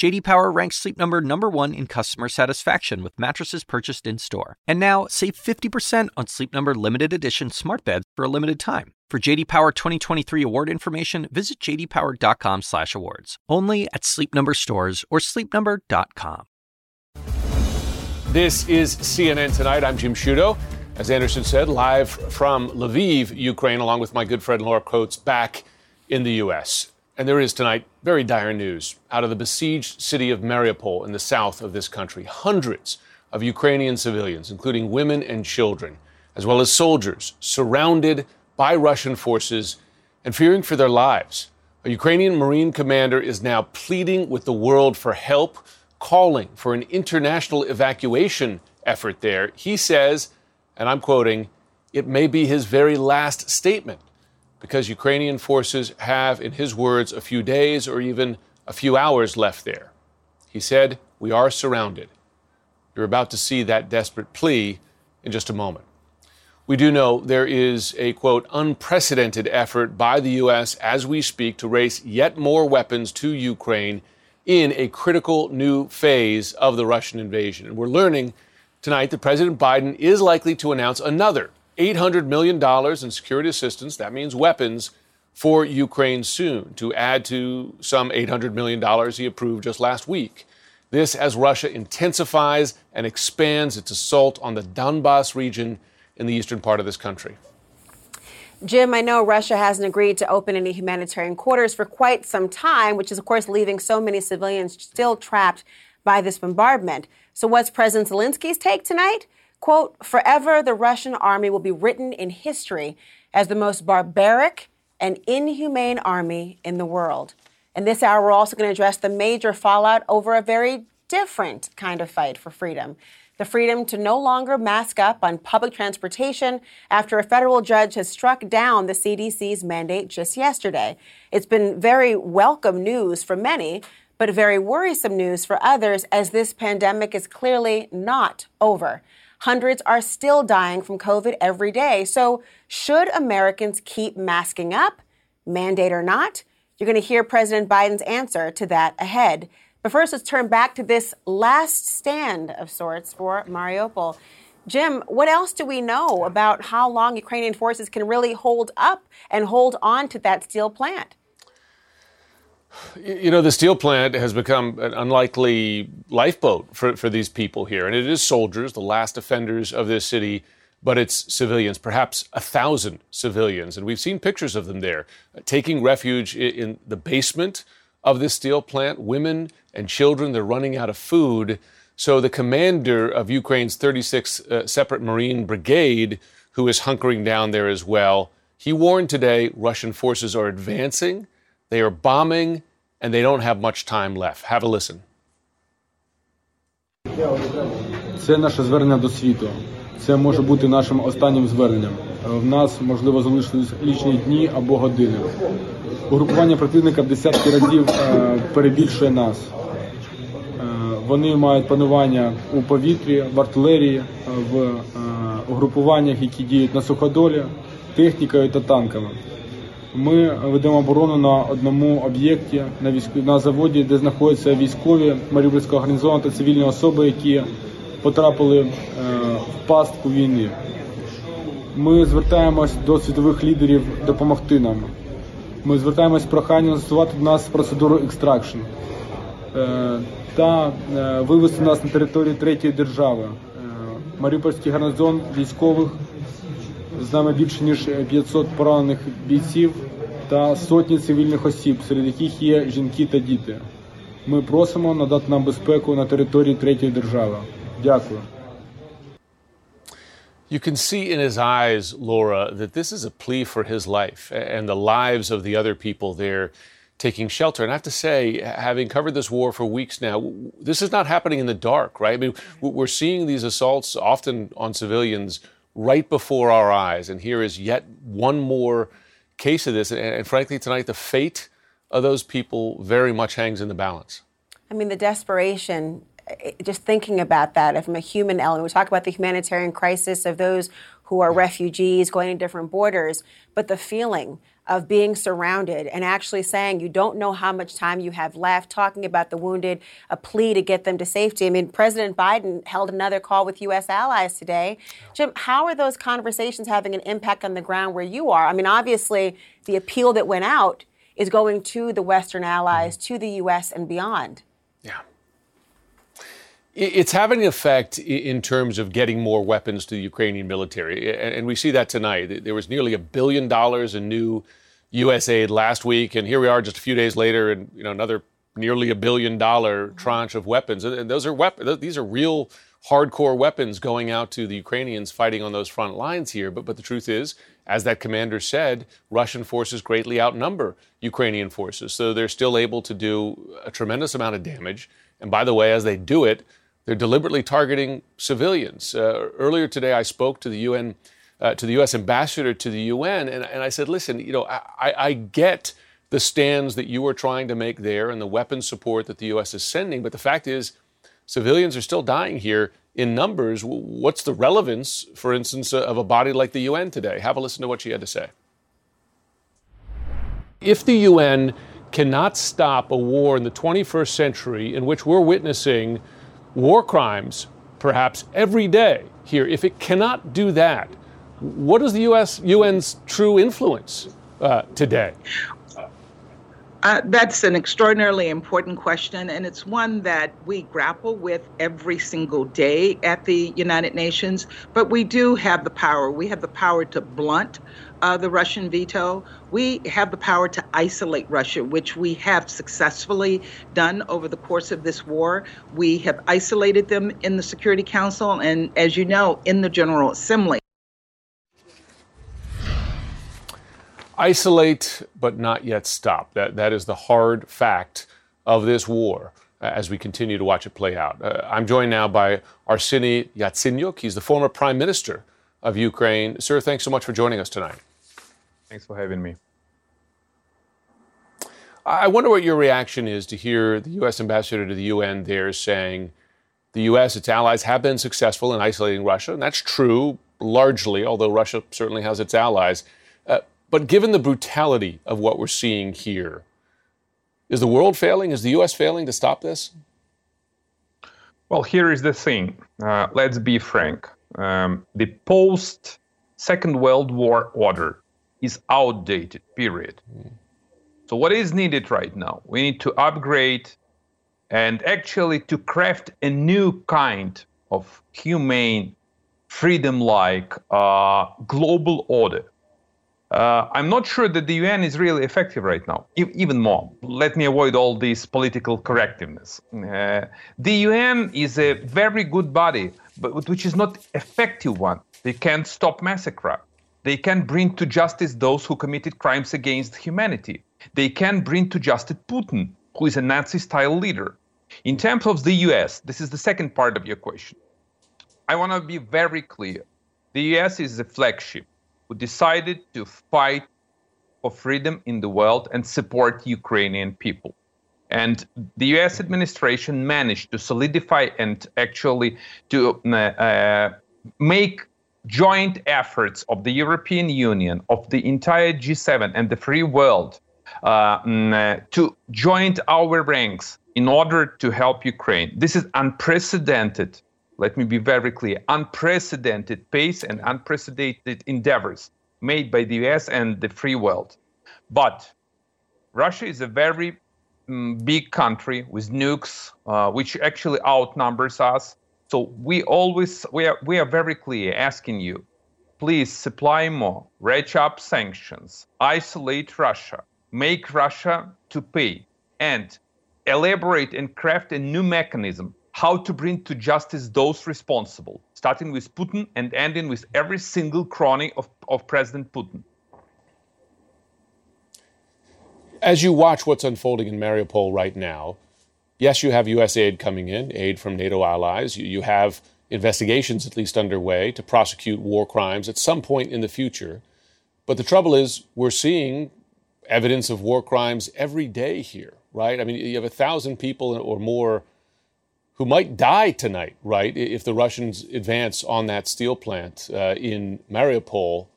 JD Power ranks Sleep Number number 1 in customer satisfaction with mattresses purchased in-store. And now, save 50% on Sleep Number limited edition smart beds for a limited time. For JD Power 2023 award information, visit jdpower.com/awards. Only at Sleep Number stores or sleepnumber.com. This is CNN tonight. I'm Jim Sciutto. As Anderson said, live from Lviv, Ukraine, along with my good friend Laura Coates, back in the U.S. And there is tonight very dire news out of the besieged city of Mariupol in the south of this country. Hundreds of Ukrainian civilians, including women and children, as well as soldiers, surrounded by Russian forces and fearing for their lives. A Ukrainian Marine commander is now pleading with the world for help, calling for an international evacuation effort there. He says, and I'm quoting, it may be his very last statement because Ukrainian forces have, in his words, a few days or even a few hours left there. He said, We are surrounded. You're about to see that desperate plea in just a moment. We do know there is a quote unprecedented effort by the U.S. as we speak to race yet more weapons to Ukraine in a critical new phase of the Russian invasion. And we're learning tonight that President Biden is likely to announce another $800 million in security assistance, that means weapons, for Ukraine soon, to add to some $800 million he approved just last week. This as Russia intensifies and expands its assault on the Donbass region in the eastern part of this country. Jim, I know Russia hasn't agreed to open any humanitarian quarters for quite some time, which is, of course, leaving so many civilians still trapped by this bombardment. So, what's President Zelensky's take tonight? Quote, forever the Russian army will be written in history as the most barbaric and inhumane army in the world. In this hour, we're also going to address the major fallout over a very different kind of fight for freedom the freedom to no longer mask up on public transportation after a federal judge has struck down the CDC's mandate just yesterday. It's been very welcome news for many, but very worrisome news for others as this pandemic is clearly not over. Hundreds are still dying from COVID every day. So, should Americans keep masking up, mandate or not? You're going to hear President Biden's answer to that ahead. But first, let's turn back to this last stand of sorts for Mariupol. Jim, what else do we know about how long Ukrainian forces can really hold up and hold on to that steel plant? You know, the steel plant has become an unlikely lifeboat for, for these people here. And it is soldiers, the last defenders of this city, but it's civilians, perhaps a thousand civilians. And we've seen pictures of them there taking refuge in, in the basement of this steel plant, women and children. They're running out of food. So the commander of Ukraine's 36th uh, Separate Marine Brigade, who is hunkering down there as well, he warned today Russian forces are advancing, they are bombing, and they don't have much time left. Have a listen. Це наше звернення до світу. Це може бути нашим останнім зверненням. В нас можливо залишились лічні дні або години. Угрупування противника в десятки разів перебільшує нас. Вони мають панування у повітрі, в артилерії, в угрупуваннях, які діють на суходолі, технікою та танками. Ми ведемо оборону на одному об'єкті на військ... на заводі, де знаходяться військові Маріупольського гарнізону та цивільні особи, які потрапили в пастку війни. Ми звертаємось до світових лідерів допомогти нам. Ми звертаємось з проханням застосувати до нас процедуру екстракшн та вивести нас на територію третьої держави. Маріупольський гарнізон військових з нами більше ніж 500 поранених бійців та сотні цивільних осіб, серед яких є жінки та діти. Ми просимо надати нам безпеку на території третьої держави. Дякую. You can see in his eyes, Laura, that this is a plea for his life and the lives of the other people there taking shelter. And I have to say, having covered this war for weeks now, this is not happening in the dark, right? I mean, we're seeing these assaults often on civilians right before our eyes. And here is yet one more case of this. And, frankly, tonight, the fate of those people very much hangs in the balance. I mean, the desperation, eh, just thinking about that from a human element, we talk about the humanitarian crisis of those who are refugees going to different borders, but the feeling of being surrounded and actually saying you don't know how much time you have left, talking about the wounded, a plea to get them to safety. I mean, President Biden held another call with U.S. allies today. Jim, how are those conversations having an impact on the ground where you are? I mean, obviously, the appeal that went out is going to the Western allies, mm-hmm. to the U.S., and beyond. It's having an effect in terms of getting more weapons to the Ukrainian military. And we see that tonight. There was nearly a billion dollars in new U.S. aid last week, and here we are just a few days later, and you know another nearly a billion dollar tranche of weapons. And those are weapons. These are real hardcore weapons going out to the Ukrainians fighting on those front lines here. But but the truth is, as that commander said, Russian forces greatly outnumber Ukrainian forces, so they're still able to do a tremendous amount of damage. And by the way, as they do it, they're deliberately targeting civilians. Uh, earlier today, I spoke to the UN uh, to the U.S. ambassador to the UN, and, and I said, listen, you know, I, I get the stands that you are trying to make there and the weapons support that the U.S. is sending, but the fact is, civilians are still dying here in numbers. What's the relevance, for instance, of a body like the UN today? Have a listen to what she had to say. If the UN cannot stop a war in the 21st century in which we're witnessing war crimes perhaps every day here, if it cannot do that, what is the U.S. UN's true influence uh, today? Uh, that's an extraordinarily important question, and it's one that we grapple with every single day at the United Nations. But we do have the power. We have the power to blunt uh, the Russian veto. We have the power to isolate Russia, which we have successfully done over the course of this war. We have isolated them in the Security Council and, as you know, in the General Assembly. isolate but not yet stop. That, that is the hard fact of this war uh, as we continue to watch it play out. Uh, I'm joined now by Arseny Yatsenyuk. He's the former prime minister of Ukraine. Sir, thanks so much for joining us tonight. Thanks for having me. I wonder what your reaction is to hear the U.S. ambassador to the UN there saying the U.S., its allies, have been successful in isolating Russia. And that's true largely, although Russia certainly has its allies. But given the brutality of what we're seeing here, is the world failing? Is the U.S. failing to stop this? Well, here is the thing. Uh, let's be frank. Um, the post Second World War order is outdated, period. Mm. So, what is needed right now? We need to upgrade and actually to craft a new kind of humane, freedom like uh, global order uh, I'm not sure that the UN is really effective right now. E- even more, let me avoid all this political correctiveness. Uh, the UN is a very good body, but which is not effective one. They can't stop massacre. They can bring to justice those who committed crimes against humanity. They can bring to justice Putin, who is a Nazi-style leader. In terms of the US, this is the second part of your question. I want to be very clear. The US is a flagship who decided to fight for freedom in the world and support Ukrainian people. And the US administration managed to solidify and actually to uh, uh, make joint efforts of the European Union, of the entire G7 and the free world uh, mm, uh to join our ranks in order to help Ukraine. This is unprecedented let me be very clear, unprecedented pace and unprecedented endeavors made by the US and the free world. But Russia is a very um, big country with nukes, uh, which actually outnumbers us. So we always we are we are very clear asking you, please supply more, ratchet up sanctions, isolate Russia, make Russia to pay, and elaborate and craft a new mechanism how to bring to justice those responsible, starting with Putin and ending with every single crony of, of President Putin. As you watch what's unfolding in Mariupol right now, yes, you have U.S. aid coming in, aid from NATO allies. You, you have investigations at least underway to prosecute war crimes at some point in the future. But the trouble is, we're seeing evidence of war crimes every day here, right? I mean, you have a thousand people or more who might die tonight, right, if the Russians advance on that steel plant uh, in Mariupol.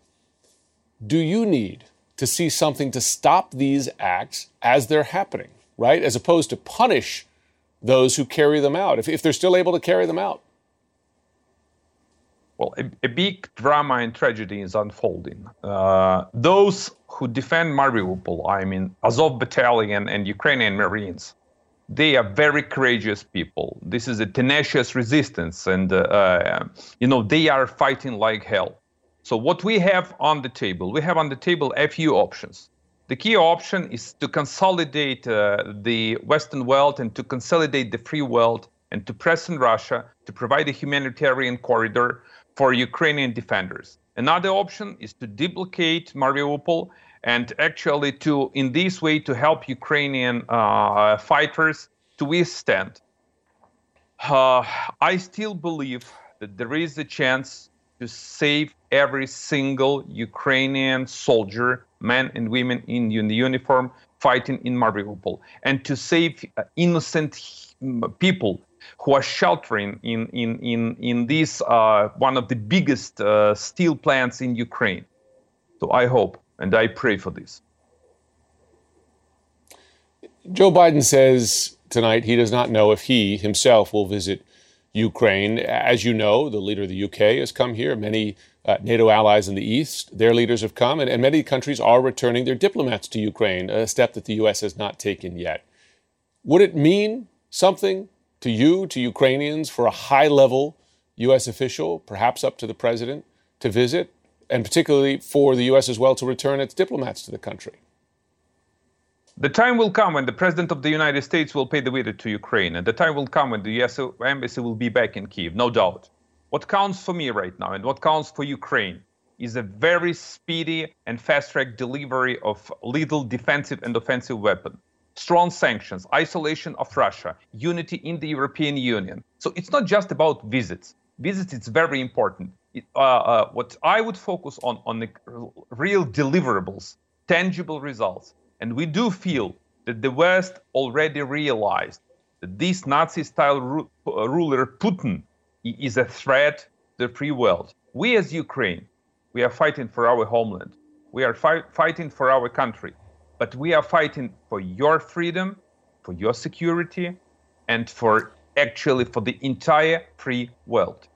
Do you need to see something to stop these acts as they're happening, right, as opposed to punish those who carry them out, if, if they're still able to carry them out? Well, a, a big drama and tragedy is unfolding. Uh, those who defend Mariupol, I mean, Azov Battalion and Ukrainian Marines, they are very courageous people. This is a tenacious resistance, and uh, uh, you know they are fighting like hell. So what we have on the table, we have on the table a few options. The key option is to consolidate uh, the Western world and to consolidate the free world and to press on Russia to provide a humanitarian corridor for Ukrainian defenders. Another option is to duplicate Mariupol and actually to, in this way, to help Ukrainian uh, fighters to withstand. Uh, I still believe that there is a chance to save every single Ukrainian soldier, men and women in, in uniform, fighting in Mariupol, and to save uh, innocent people who are sheltering in in in in this uh, one of the biggest uh, steel plants in Ukraine. So I hope and I pray for this. Joe Biden says tonight he does not know if he himself will visit Ukraine. As you know, the leader of the UK has come here. Many uh, NATO allies in the East, their leaders have come, and, and many countries are returning their diplomats to Ukraine, a step that the U.S. has not taken yet. Would it mean something to you, to Ukrainians, for a high level U.S. official, perhaps up to the president, to visit, and particularly for the U.S. as well to return its diplomats to the country? The time will come when the President of the United States will pay the visit to Ukraine, and the time will come when the U.S. Embassy will be back in Kiev, no doubt. What counts for me right now and what counts for Ukraine is a very speedy and fast track delivery of lethal defensive and offensive weapons strong sanctions, isolation of Russia, unity in the European Union. So it's not just about visits. Visits is very important. It, uh, uh, what I would focus on on the real deliverables, tangible results, and we do feel that the West already realized that this Nazi-style ru- uh, ruler Putin is a threat to the free world. We as Ukraine, we are fighting for our homeland. We are fi- fighting for our country but we are fighting for your freedom, for your security, and for actually for the entire free world.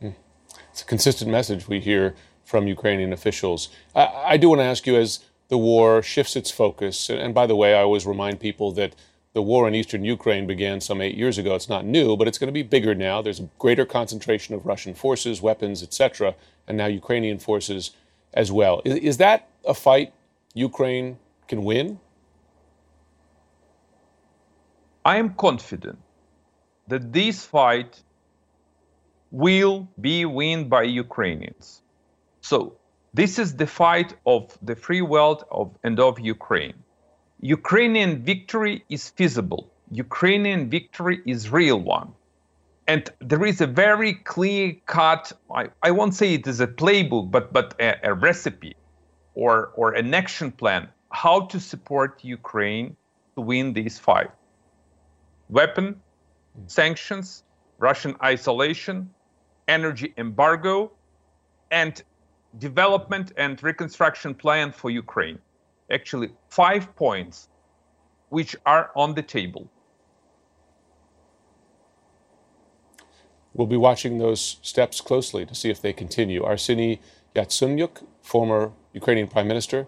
Hmm. It's a consistent message we hear from Ukrainian officials. I, I do want to ask you as the war shifts its focus, and by the way, I always remind people that the war in eastern Ukraine began some eight years ago. It's not new, but it's going to be bigger now. There's a greater concentration of Russian forces, weapons, etc., and now Ukrainian forces as well. Is, is that a fight Ukraine can win? I am confident that this fight will be won by Ukrainians. So this is the fight of the free world of, and of Ukraine. Ukrainian victory is feasible. Ukrainian victory is real one. And there is a very clear cut, I, I won't say it is a playbook, but, but a, a recipe or, or an action plan how to support Ukraine to win this fight. Weapon, sanctions, Russian isolation, energy embargo, and development and reconstruction plan for Ukraine. Actually, five points which are on the table. We'll be watching those steps closely to see if they continue. Arseny Yatsenyuk, former Ukrainian Prime Minister.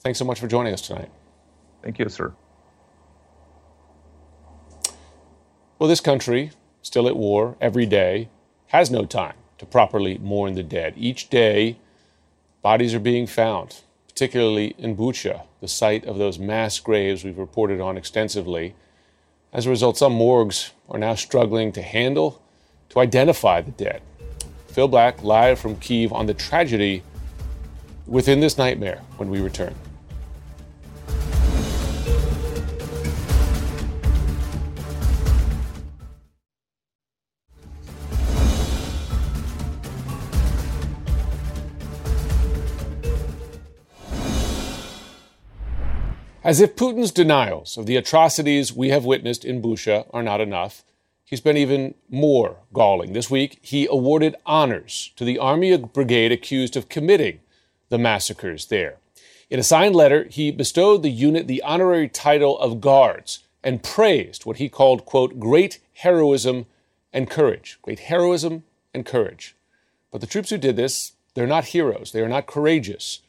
Thanks so much for joining us tonight. Thank you, sir. Well, this country, still at war every day, has no time to properly mourn the dead. Each day, bodies are being found, particularly in Bucha, the site of those mass graves we've reported on extensively. As a result, some morgues are now struggling to handle, to identify the dead. Phil Black, live from Kiev on the tragedy within this nightmare when we return. As if Putin's denials of the atrocities we have witnessed in Bucha are not enough, he's been even more galling. This week, he awarded honors to the Army Brigade accused of committing the massacres there. In a signed letter, he bestowed the unit the honorary title of Guards and praised what he called, quote, great heroism and courage. Great heroism and courage. But the troops who did this, they're not heroes. They are not courageous.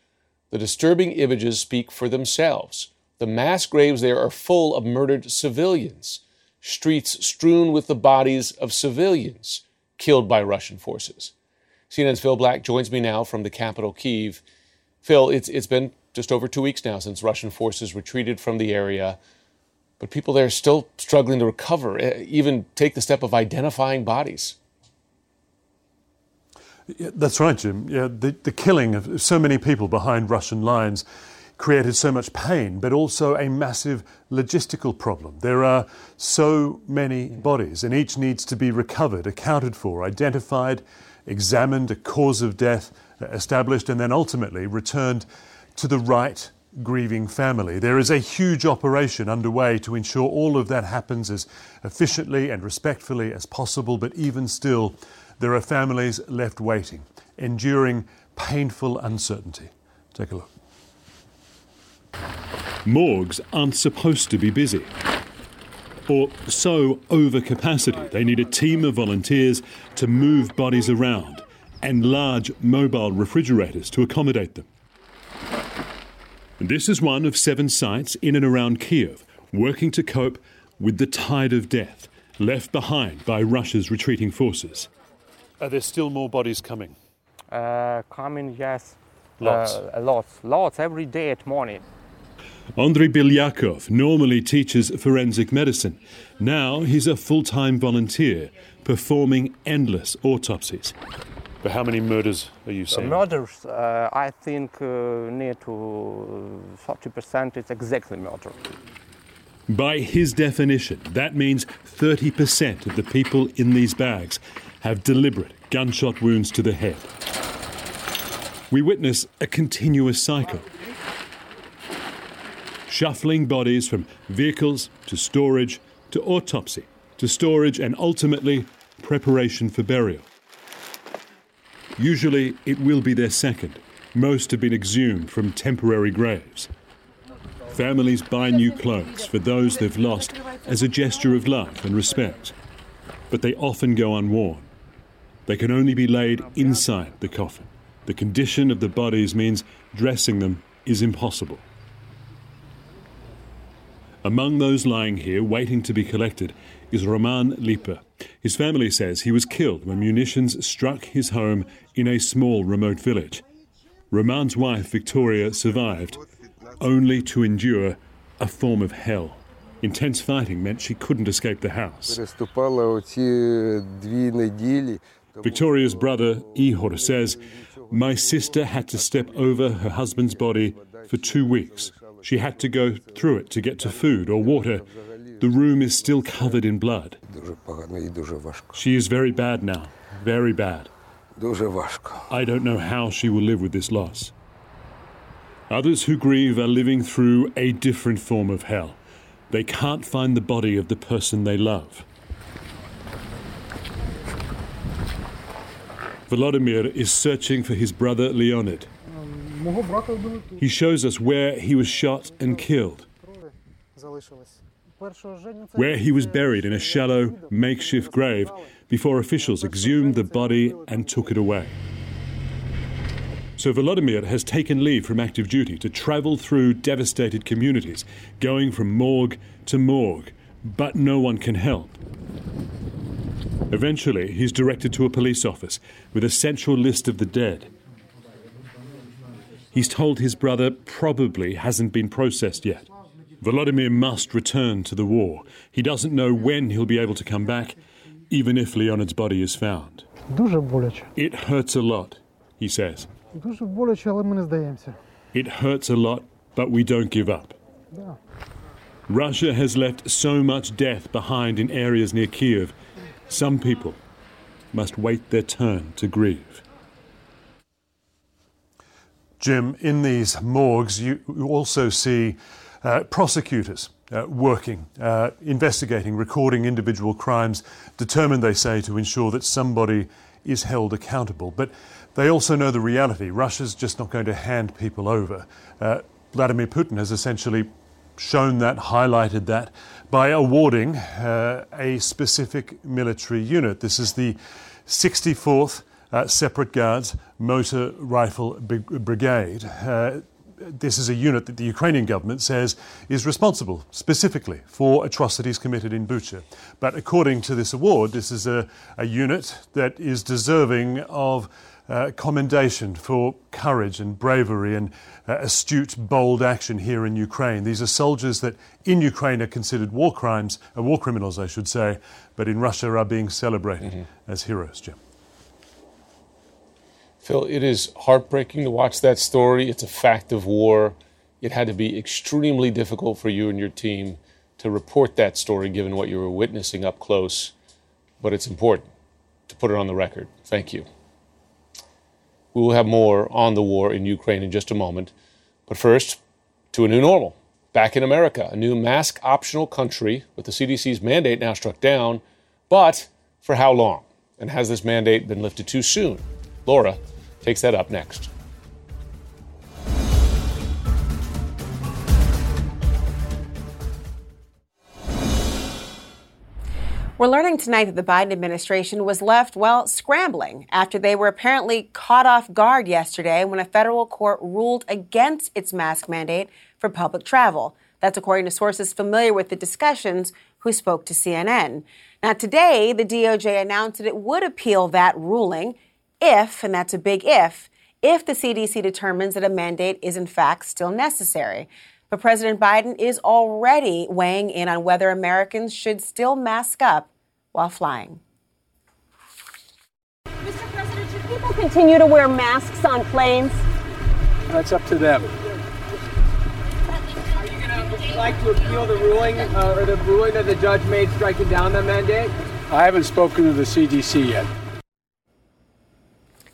The disturbing images speak for themselves. The mass graves there are full of murdered civilians, streets strewn with the bodies of civilians killed by Russian forces. CNN's Phil Black joins me now from the capital, Kiev. Phil, it's, it's been just over two weeks now since Russian forces retreated from the area, but people there are still struggling to recover, eh, even take the step of identifying bodies. Yeah, that's right, Jim. Yeah, the, the killing of so many people behind Russian lines created so much pain, but also a massive logistical problem. There are so many bodies, and each needs to be recovered, accounted for, identified, examined, a cause of death established, and then ultimately returned to the right grieving family. There is a huge operation underway to ensure all of that happens as efficiently and respectfully as possible, but even still, there are families left waiting, enduring painful uncertainty. Take a look. Morgues aren't supposed to be busy. Or so over capacity. They need a team of volunteers to move bodies around and large mobile refrigerators to accommodate them. This is one of seven sites in and around Kiev working to cope with the tide of death left behind by Russia's retreating forces. Are there still more bodies coming? Uh, coming, yes. Lots. Uh, lots. Lots every day at morning. Andrei Bilyakov normally teaches forensic medicine. Now he's a full time volunteer performing endless autopsies. But how many murders are you The saying? murders, uh, I think, uh, near to 40% is exactly murder. By his definition, that means 30% of the people in these bags have deliberate gunshot wounds to the head. We witness a continuous cycle. Shuffling bodies from vehicles to storage to autopsy to storage and ultimately preparation for burial. Usually it will be their second. Most have been exhumed from temporary graves. Families buy new clothes for those they've lost as a gesture of love and respect, but they often go unworn. They can only be laid inside the coffin. The condition of the bodies means dressing them is impossible. Among those lying here, waiting to be collected, is Roman Lipa. His family says he was killed when munitions struck his home in a small remote village. Roman's wife, Victoria, survived, only to endure a form of hell. Intense fighting meant she couldn't escape the house. Victoria's brother, Ihor, says, My sister had to step over her husband's body for two weeks she had to go through it to get to food or water. The room is still covered in blood. She is very bad now, very bad. I don't know how she will live with this loss. Others who grieve are living through a different form of hell. They can't find the body of the person they love. Volodymyr is searching for his brother Leonid. He shows us where he was shot and killed, where he was buried in a shallow, makeshift grave before officials exhumed the body and took it away. So Volodymyr has taken leave from active duty to travel through devastated communities, going from morgue to morgue, but no one can help. Eventually, he's directed to a police office with a central list of the dead he's told his brother probably hasn't been processed yet. Volodymyr must return to the war. He doesn't know when he'll be able to come back, even if Leonid's body is found. It hurts a lot, he says. It hurts a lot, but we don't give up. Russia has left so much death behind in areas near Kiev. Some people must wait their turn to grieve. Jim, in these morgues, you you also see uh, prosecutors uh, working, uh, investigating, recording individual crimes, determined, they say, to ensure that somebody is held accountable. But they also know the reality. Russia's just not going to hand people over. Uh, Vladimir Putin has essentially shown that, highlighted that, by awarding uh, a specific military unit. This is the 64th uh, Separate Guards Motor Rifle Brigade. Uh, this is a unit that the Ukrainian government says is responsible specifically for atrocities committed in Bucha. But according to this award, this is a, a unit that is deserving of uh, commendation for courage and bravery and uh, astute, bold action here in Ukraine. These are soldiers that in Ukraine are considered war crimes, uh, war criminals, I should say, but in Russia are being celebrated mm-hmm. as heroes, Jim. Phil, it is heartbreaking to watch that story. It's a fact of war. It had to be extremely difficult for you and your team to report that story given what you were witnessing up close, but it's important to put it on the record. Thank you. We will have more on the war in Ukraine in just a moment. But first, to a new normal. Back in America, a new mask optional country with the CDC's mandate now struck down. But for how long? And has this mandate been lifted too soon? Laura takes that up next. We're learning tonight that the Biden administration was left, well, scrambling after they were apparently caught off guard yesterday when a federal court ruled against its mask mandate for public travel. That's according to sources familiar with the discussions who spoke to CNN. Now, today, the DOJ announced that it would appeal that ruling if, and that's a big if, if the CDC determines that a mandate is in fact still necessary. But President Biden is already weighing in on whether Americans should still mask up while flying. Mr. President, should people continue to wear masks on planes? That's up to them. Are you going to like to appeal the ruling uh, or the ruling that the judge made striking down the mandate? I haven't spoken to the CDC yet.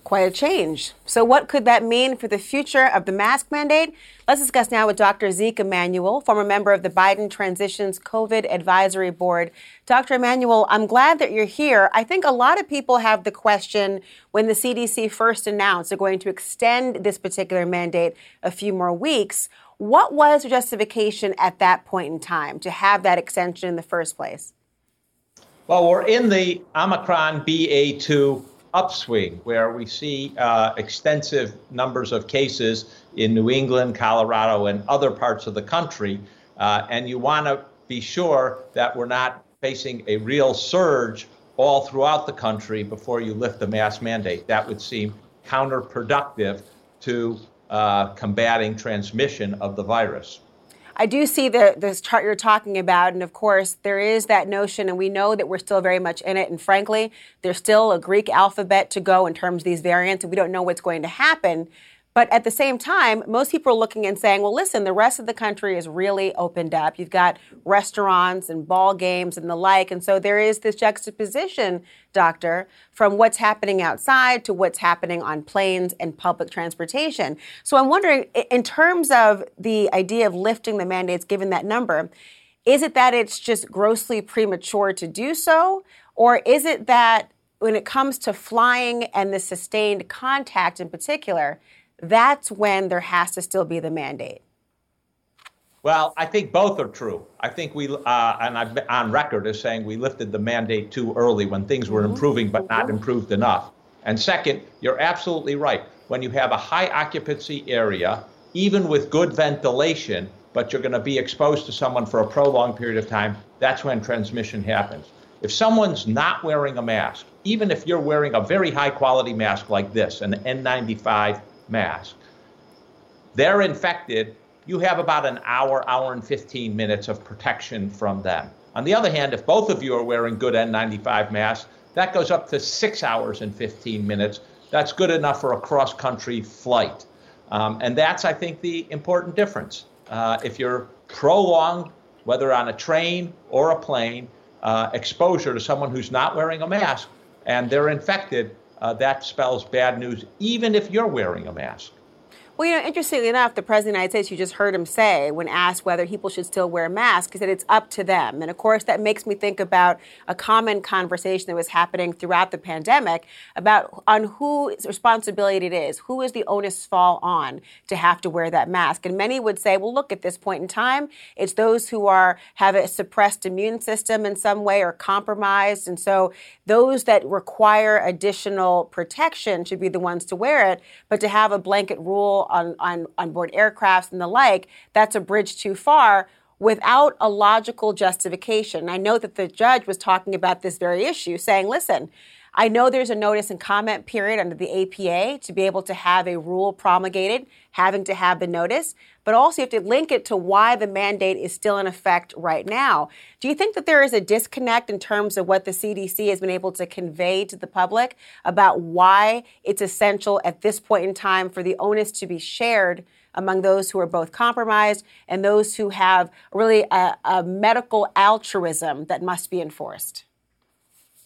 Quite a change. So, what could that mean for the future of the mask mandate? Let's discuss now with Dr. Zeke Emanuel, former member of the Biden Transitions COVID Advisory Board. Dr. Emanuel, I'm glad that you're here. I think a lot of people have the question when the CDC first announced they're going to extend this particular mandate a few more weeks. What was the justification at that point in time to have that extension in the first place? Well, we're in the Omicron BA2 upswing where we see uh, extensive numbers of cases in New England, Colorado, and other parts of the country. Uh, and you want to be sure that we're not facing a real surge all throughout the country before you lift the mask mandate. That would seem counterproductive to uh, combating transmission of the virus. I do see the this chart you're talking about, and of course there is that notion, and we know that we're still very much in it. And frankly, there's still a Greek alphabet to go in terms of these variants, and we don't know what's going to happen. But at the same time, most people are looking and saying, well, listen, the rest of the country is really opened up. You've got restaurants and ball games and the like. And so there is this juxtaposition, doctor, from what's happening outside to what's happening on planes and public transportation. So I'm wondering, in terms of the idea of lifting the mandates, given that number, is it that it's just grossly premature to do so? Or is it that when it comes to flying and the sustained contact in particular, that's when there has to still be the mandate. Well, I think both are true. I think we, uh, and been on record as saying we lifted the mandate too early when things were improving, but not improved enough. And second, you're absolutely right. When you have a high occupancy area, even with good ventilation, but you're going to be exposed to someone for a prolonged period of time, that's when transmission happens. If someone's not wearing a mask, even if you're wearing a very high quality mask like this, an N95 mask. They're infected. You have about an hour, hour and 15 minutes of protection from them. On the other hand, if both of you are wearing good N95 masks, that goes up to six hours and 15 minutes. That's good enough for a cross country flight. Um, and that's, I think, the important difference. Uh, if you're prolonged, whether on a train or a plane, uh, exposure to someone who's not wearing a mask and they're infected, uh, that spells bad news, even if you're wearing a mask. Well, you know, interestingly enough, the President of the United States, you just heard him say, when asked whether people should still wear masks, he said it's up to them. And of course, that makes me think about a common conversation that was happening throughout the pandemic about on whose responsibility it is, who is the onus fall on to have to wear that mask. And many would say, well, look, at this point in time, it's those who are have a suppressed immune system in some way or compromised. And so those that require additional protection should be the ones to wear it. But to have a blanket rule on, on, on board aircrafts and the like, that's a bridge too far without a logical justification. I know that the judge was talking about this very issue, saying, listen, I know there's a notice and comment period under the APA to be able to have a rule promulgated, having to have the notice, but also you have to link it to why the mandate is still in effect right now. Do you think that there is a disconnect in terms of what the CDC has been able to convey to the public about why it's essential at this point in time for the onus to be shared? among those who are both compromised and those who have really a, a medical altruism that must be enforced?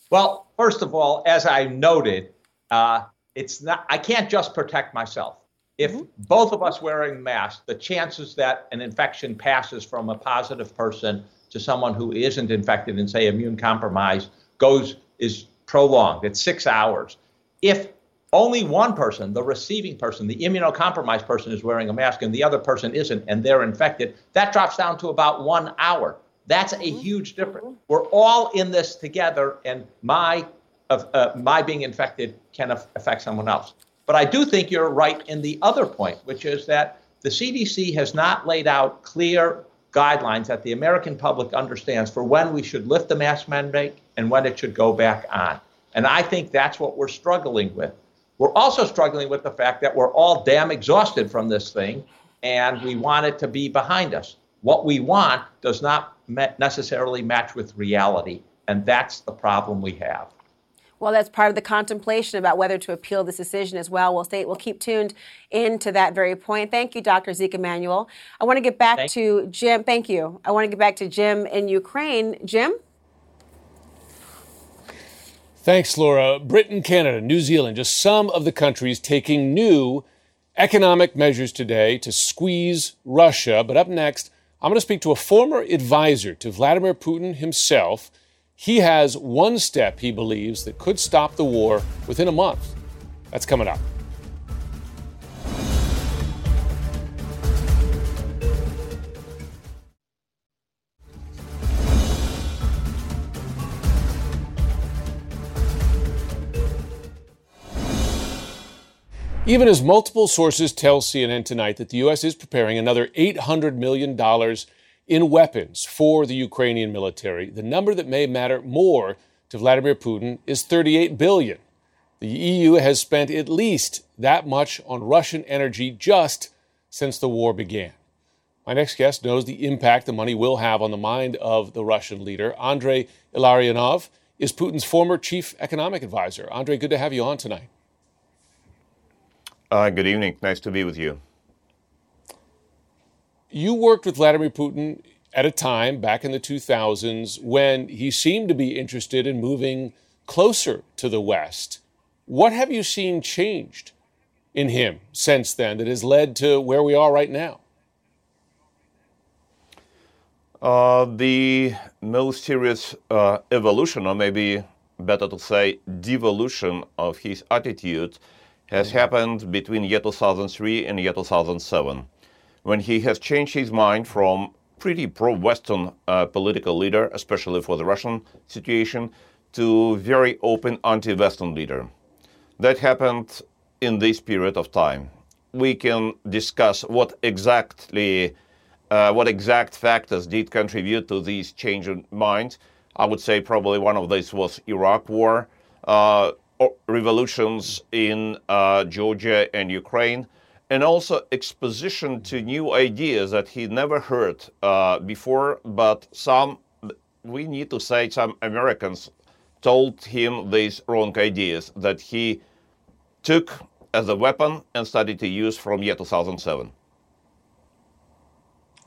Well, first of all, as I noted, uh, it's not. I can't just protect myself. If mm-hmm. both of us wearing masks, the chances that an infection passes from a positive person to someone who isn't infected and say immune compromised goes is prolonged. It's six hours. If only one person, the receiving person, the immunocompromised person, is wearing a mask and the other person isn't, and they're infected, that drops down to about one hour. That's a mm-hmm. huge difference. We're all in this together, and my of uh, my being infected can affect someone else. But I do think you're right in the other point, which is that the CDC has not laid out clear guidelines that the American public understands for when we should lift the mask mandate and when it should go back on. And I think that's what we're struggling with. We're also struggling with the fact that we're all damn exhausted from this thing and we want it to be behind us. What we want does not necessarily match with reality. And that's the problem we have. Well, that's part of the contemplation about whether to appeal this decision as well. We'll stay, we'll keep tuned into that very point. Thank you, Dr. Zeke Emanuel. I want to get back thank to Jim. Thank you. I want to get back to Jim in Ukraine. Jim? Thanks, Laura. Britain, Canada, New Zealand, just some of the countries taking new economic measures today to squeeze Russia. But up next, I'm going to speak to a former advisor to Vladimir Putin himself. He has one step he believes that could stop the war within a month. That's coming up. Even as multiple sources tell CNN tonight that the U.S. is preparing another $800 million in weapons for the Ukrainian military, the number that may matter more to Vladimir Putin is 38 billion. The EU has spent at least that much on Russian energy just since the war began. My next guest knows the impact the money will have on the mind of the Russian leader. Andrei Illarionov is Putin's former chief economic advisor. Andrei, good to have you on tonight. Uh, good evening. Nice to be with you. You worked with Vladimir Putin at a time back in the 2000s when he seemed to be interested in moving closer to the West. What have you seen changed in him since then that has led to where we are right now? Uh, the most serious uh, evolution, or maybe better to say, devolution of his attitude has happened between year 2003 and year 2007, when he has changed his mind from pretty pro-Western uh, political leader, especially for the Russian situation, to very open anti-Western leader. That happened in this period of time. We can discuss what exactly, uh, what exact factors did contribute to this change of mind. I would say probably one of these was Iraq War. Uh, revolutions in uh, Georgia and Ukraine, and also exposition to new ideas that he never heard uh, before, but some, we need to say, some Americans told him these wrong ideas that he took as a weapon and started to use from year 2007.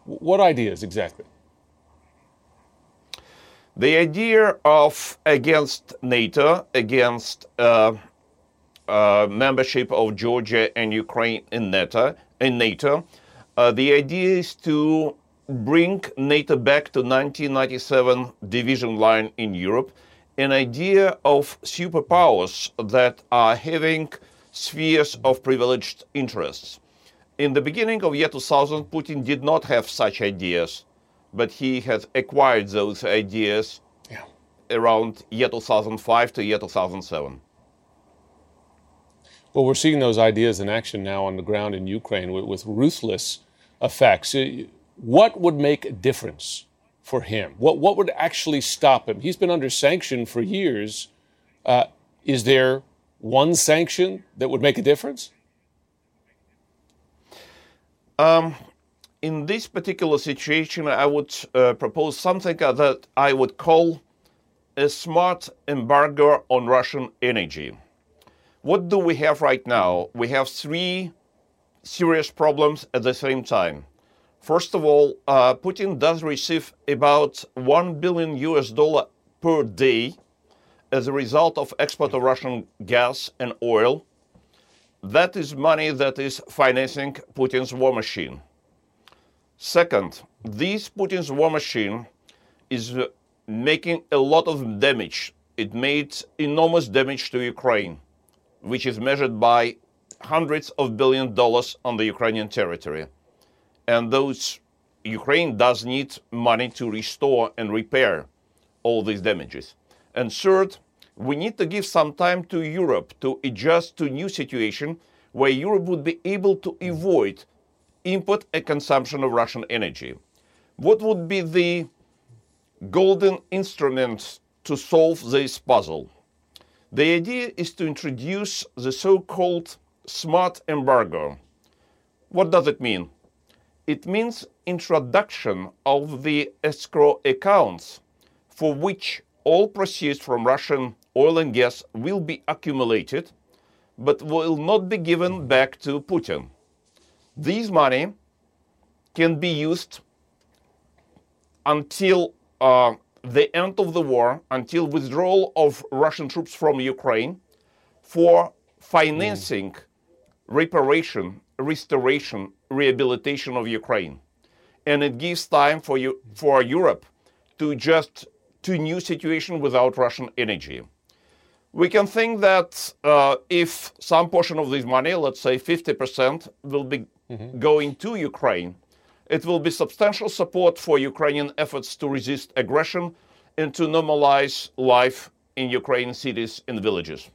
What ideas exactly? The idea of against NATO, against uh, uh, membership of Georgia and Ukraine in NATO. In NATO, uh, the idea is to bring NATO back to 1997 division line in Europe, an idea of superpowers that are having spheres of privileged interests. In the beginning of year 2000, Putin did not have such ideas, but he has acquired those ideas yeah. around year 2005 to year 2007. Well, we're seeing those ideas in action now on the ground in Ukraine with, with ruthless effects. Uh, what would make a difference for him? What, what would actually stop him? He's been under sanction for years. Uh, is there one sanction that would make a difference? Um, in this particular situation, I would uh, propose something that I would call a smart embargo on Russian energy. What do we have right now? We have three serious problems at the same time. First of all, uh, Putin does receive about 1 billion US dollar per day as a result of export of Russian gas and oil. That is money that is financing Putin's war machine. Second, this Putin's war machine is making a lot of damage. It made enormous damage to Ukraine, which is measured by hundreds of billion dollars on the Ukrainian territory. And those Ukraine does need money to restore and repair all these damages. And third, we need to give some time to Europe to adjust to new situation where Europe would be able to avoid import and consumption of Russian energy. What would be the golden instrument to solve this puzzle? The idea is to introduce the so-called smart embargo. What does it mean? It means introduction of the escrow accounts for which all proceeds from Russian oil and gas will be accumulated but will not be given back to Putin. This money can be used until uh, the end of the war, until withdrawal of Russian troops from Ukraine, for financing mm. reparation, restoration, rehabilitation of Ukraine. And it gives time for, you, for Europe to adjust to new situation without Russian energy. We can think that uh, if some portion of this money, let's say 50%, will be mm-hmm. going to Ukraine, it will be substantial support for Ukrainian efforts to resist aggression and to normalize life in Ukrainian cities and villages.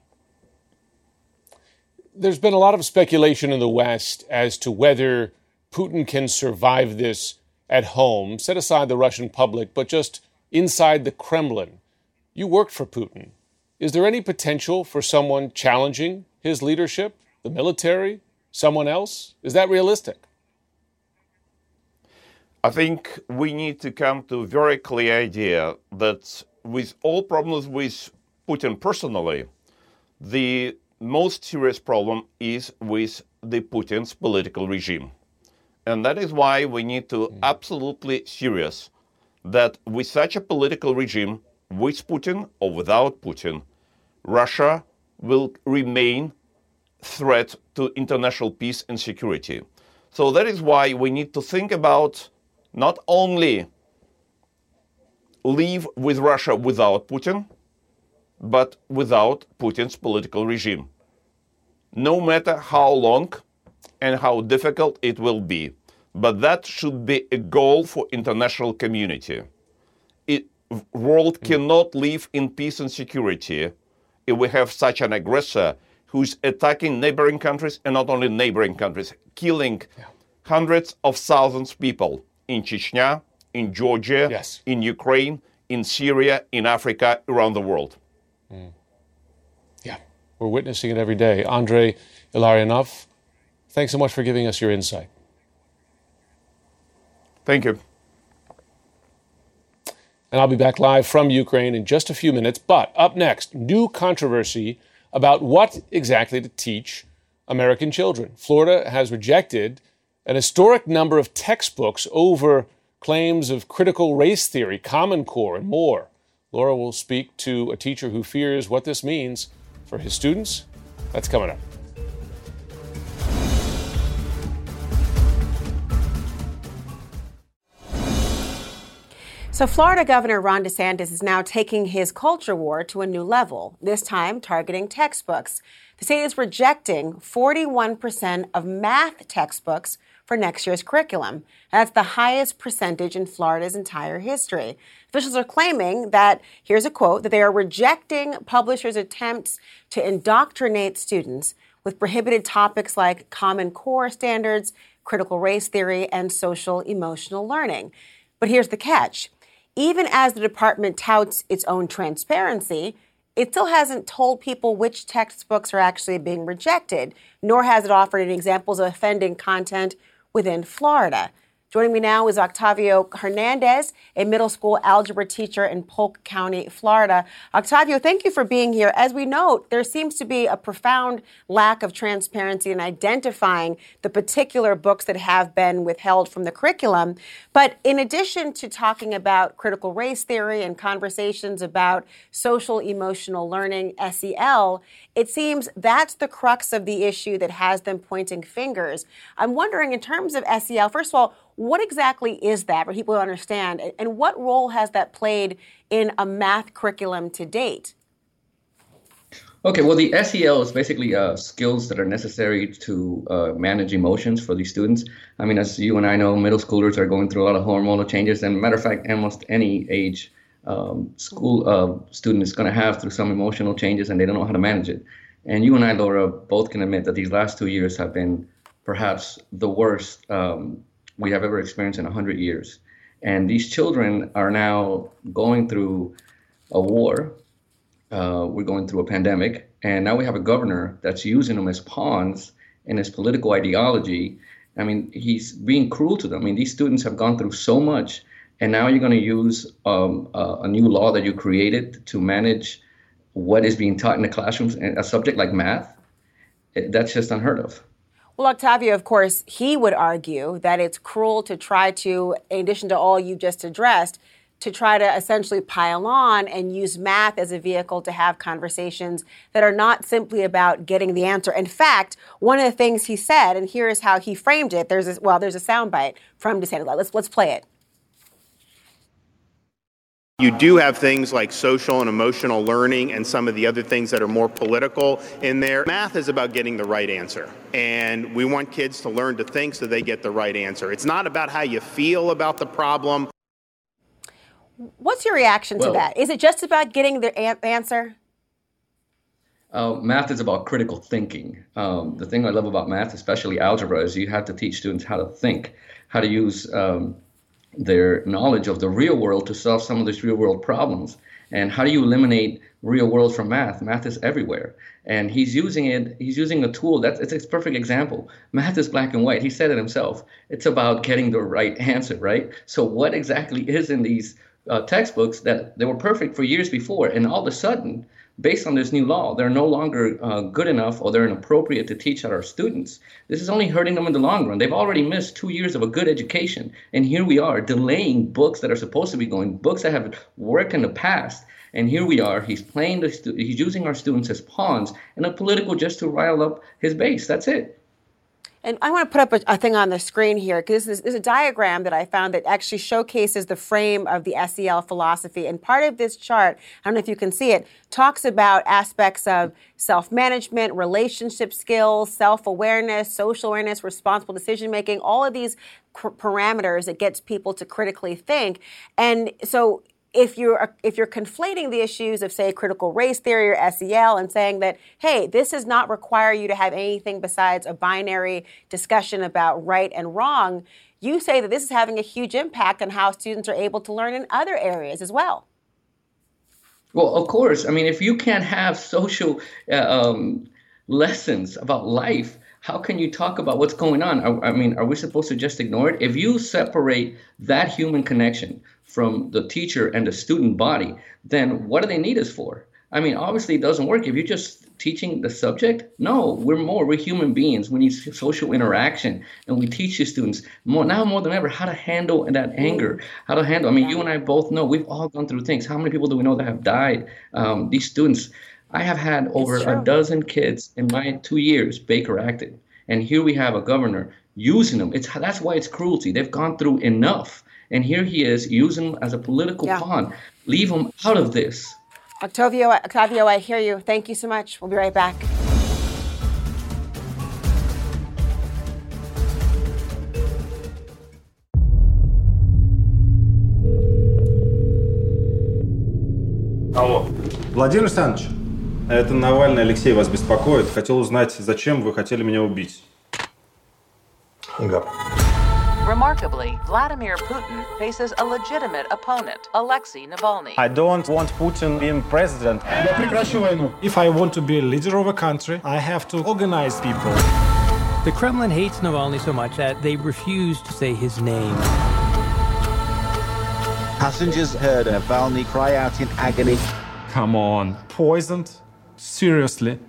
There's been a lot of speculation in the West as to whether Putin can survive this at home, set aside the Russian public, but just inside the Kremlin. You worked for Putin. Is there any potential for someone challenging his leadership, the military, someone else? Is that realistic? I think we need to come to a very clear idea that with all problems with Putin personally, the most serious problem is with the Putin's political regime. And that is why we need to mm. absolutely serious that with such a political regime, with Putin or without Putin, Russia will remain threat to international peace and security. So that is why we need to think about not only leave with Russia without Putin, but without Putin's political regime. No matter how long and how difficult it will be, but that should be a goal for international community world cannot live in peace and security if we have such an aggressor who's attacking neighboring countries and not only neighboring countries, killing yeah. hundreds of thousands of people in Chechnya, in Georgia, yes. in Ukraine, in Syria, in Africa, around the world. Mm. Yeah, we're witnessing it every day. Andrei Illarionov, thanks so much for giving us your insight. Thank you. And I'll be back live from Ukraine in just a few minutes. But up next, new controversy about what exactly to teach American children. Florida has rejected an historic number of textbooks over claims of critical race theory, Common Core, and more. Laura will speak to a teacher who fears what this means for his students That's coming up. So, Florida Governor Ron DeSantis is now taking his culture war to a new level, this time targeting textbooks. The state is rejecting 41% of math textbooks for next year's curriculum. That's the highest percentage in Florida's entire history. Officials are claiming that, here's a quote, that they are rejecting publishers' attempts to indoctrinate students with prohibited topics like Common Core standards, critical race theory, and social emotional learning. But here's the catch even as the department touts its own transparency, it still hasn't told people which textbooks are actually being rejected, nor has it offered any examples of offending content within Florida. Joining me now is Octavio Hernandez, a middle school algebra teacher in Polk County, Florida. Octavio, thank you for being here. As we note, there seems to be a profound lack of transparency in identifying the particular books that have been withheld from the curriculum. But in addition to talking about critical race theory and conversations about social emotional learning, SEL, it seems that's the crux of the issue that has them pointing fingers. I'm wondering, in terms of SEL, first of all, what exactly is that for people to understand? And what role has that played in a math curriculum to date? Okay, well, the SEL is basically uh, skills that are necessary to uh, manage emotions for these students. I mean, as you and I know, middle schoolers are going through a lot of hormonal changes, and matter of fact, almost any age um, school uh, student is going to have through some emotional changes, and they don't know how to manage it. And you and I, Laura, both can admit that these last two years have been perhaps the worst um, we have ever experienced in 100 years. And these children are now going through a war. Uh, we're going through a pandemic. And now we have a governor that's using them as pawns in his political ideology. I mean, he's being cruel to them. I mean, these students have gone through so much. And now you're going to use um, a, a new law that you created to manage what is being taught in the classrooms, and a subject like math. That's just unheard of. Well, Octavio, of course, he would argue that it's cruel to try to, in addition to all you just addressed, to try to essentially pile on and use math as a vehicle to have conversations that are not simply about getting the answer. In fact, one of the things he said, and here is how he framed it. There's a, well, there's a soundbite from DeSantis. Let's let's play it. You do have things like social and emotional learning and some of the other things that are more political in there. Math is about getting the right answer. And we want kids to learn to think so they get the right answer. It's not about how you feel about the problem. What's your reaction well, to that? Is it just about getting the a- answer? Uh, math is about critical thinking. Um, the thing I love about math, especially algebra, is you have to teach students how to think, how to use um, their knowledge of the real world to solve some of these real world problems. And how do you eliminate real world from math? Math is everywhere. And he's using it, he's using a tool that's it's a perfect example. Math is black and white. He said it himself. It's about getting the right answer, right? So what exactly is in these uh, textbooks that they were perfect for years before, and all of a sudden based on this new law, they're no longer uh, good enough or they're inappropriate to teach at our students. This is only hurting them in the long run. They've already missed two years of a good education. And here we are delaying books that are supposed to be going, books that have worked in the past. And here we are. He's playing the stu- he's using our students as pawns in a political just to rile up his base. That's it. And I want to put up a, a thing on the screen here because this, this is a diagram that I found that actually showcases the frame of the SEL philosophy. And part of this chart, I don't know if you can see it, talks about aspects of self management, relationship skills, self awareness, social awareness, responsible decision making, all of these parameters that gets people to critically think. And so if you're if you're conflating the issues of say critical race theory or SEL and saying that hey this does not require you to have anything besides a binary discussion about right and wrong you say that this is having a huge impact on how students are able to learn in other areas as well well of course i mean if you can't have social uh, um, lessons about life how can you talk about what's going on? I, I, mean, are we supposed to just ignore it? If you separate that human connection from the teacher and the student body, then what do they need us for? I mean, obviously it doesn't work if you're just teaching the subject. No, we're more, we're human beings. We need social interaction. And we teach the students more now more than ever how to handle that anger, how to handle. I mean, you and I both know we've all gone through things. How many people do we know that have died? Um, these students, I have had over a dozen kids in my two years Baker acted, and here we have a governor using them. It's that's why it's cruelty. They've gone through enough, and here he is using them as a political Yeah. pawn. Leave them out of this. Octavio, Octavio, I hear you. Thank you so much. We'll be right back. Алло. Владимир Александрович, это Навальный Алексей вас беспокоит. Хотел узнать, зачем вы хотели меня убить. Remarkably, Vladimir Putin faces a legitimate opponent, Alexei Navalny. I don't want Putin being president. If I want to be a leader of a country, I have to organize people. The Kremlin hates Navalny so much that they refuse to say his name. Passengers heard Navalny cry out in agony. Come on. Poisoned? Seriously?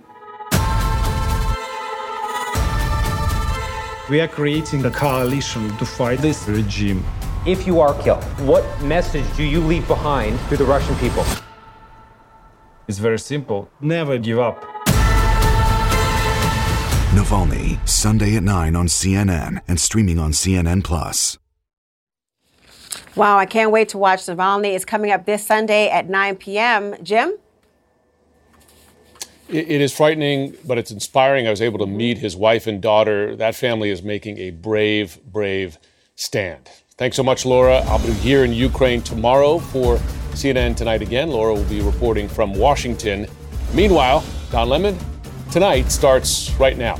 We are creating a coalition to fight this regime. If you are killed, what message do you leave behind to the Russian people? It's very simple. Never give up. Navalny, Sunday at 9 on CNN and streaming on CNN Plus. Wow, I can't wait to watch Navalny. It's coming up this Sunday at 9 p.m. Jim? It, it is frightening, but it's inspiring. I was able to mm-hmm. meet his wife and daughter. That family is making a brave, brave stand. Thanks so much, Laura. I'll be here in Ukraine tomorrow for CNN Tonight again. Laura will be reporting from Washington. Meanwhile, Don Lemon, tonight starts right now.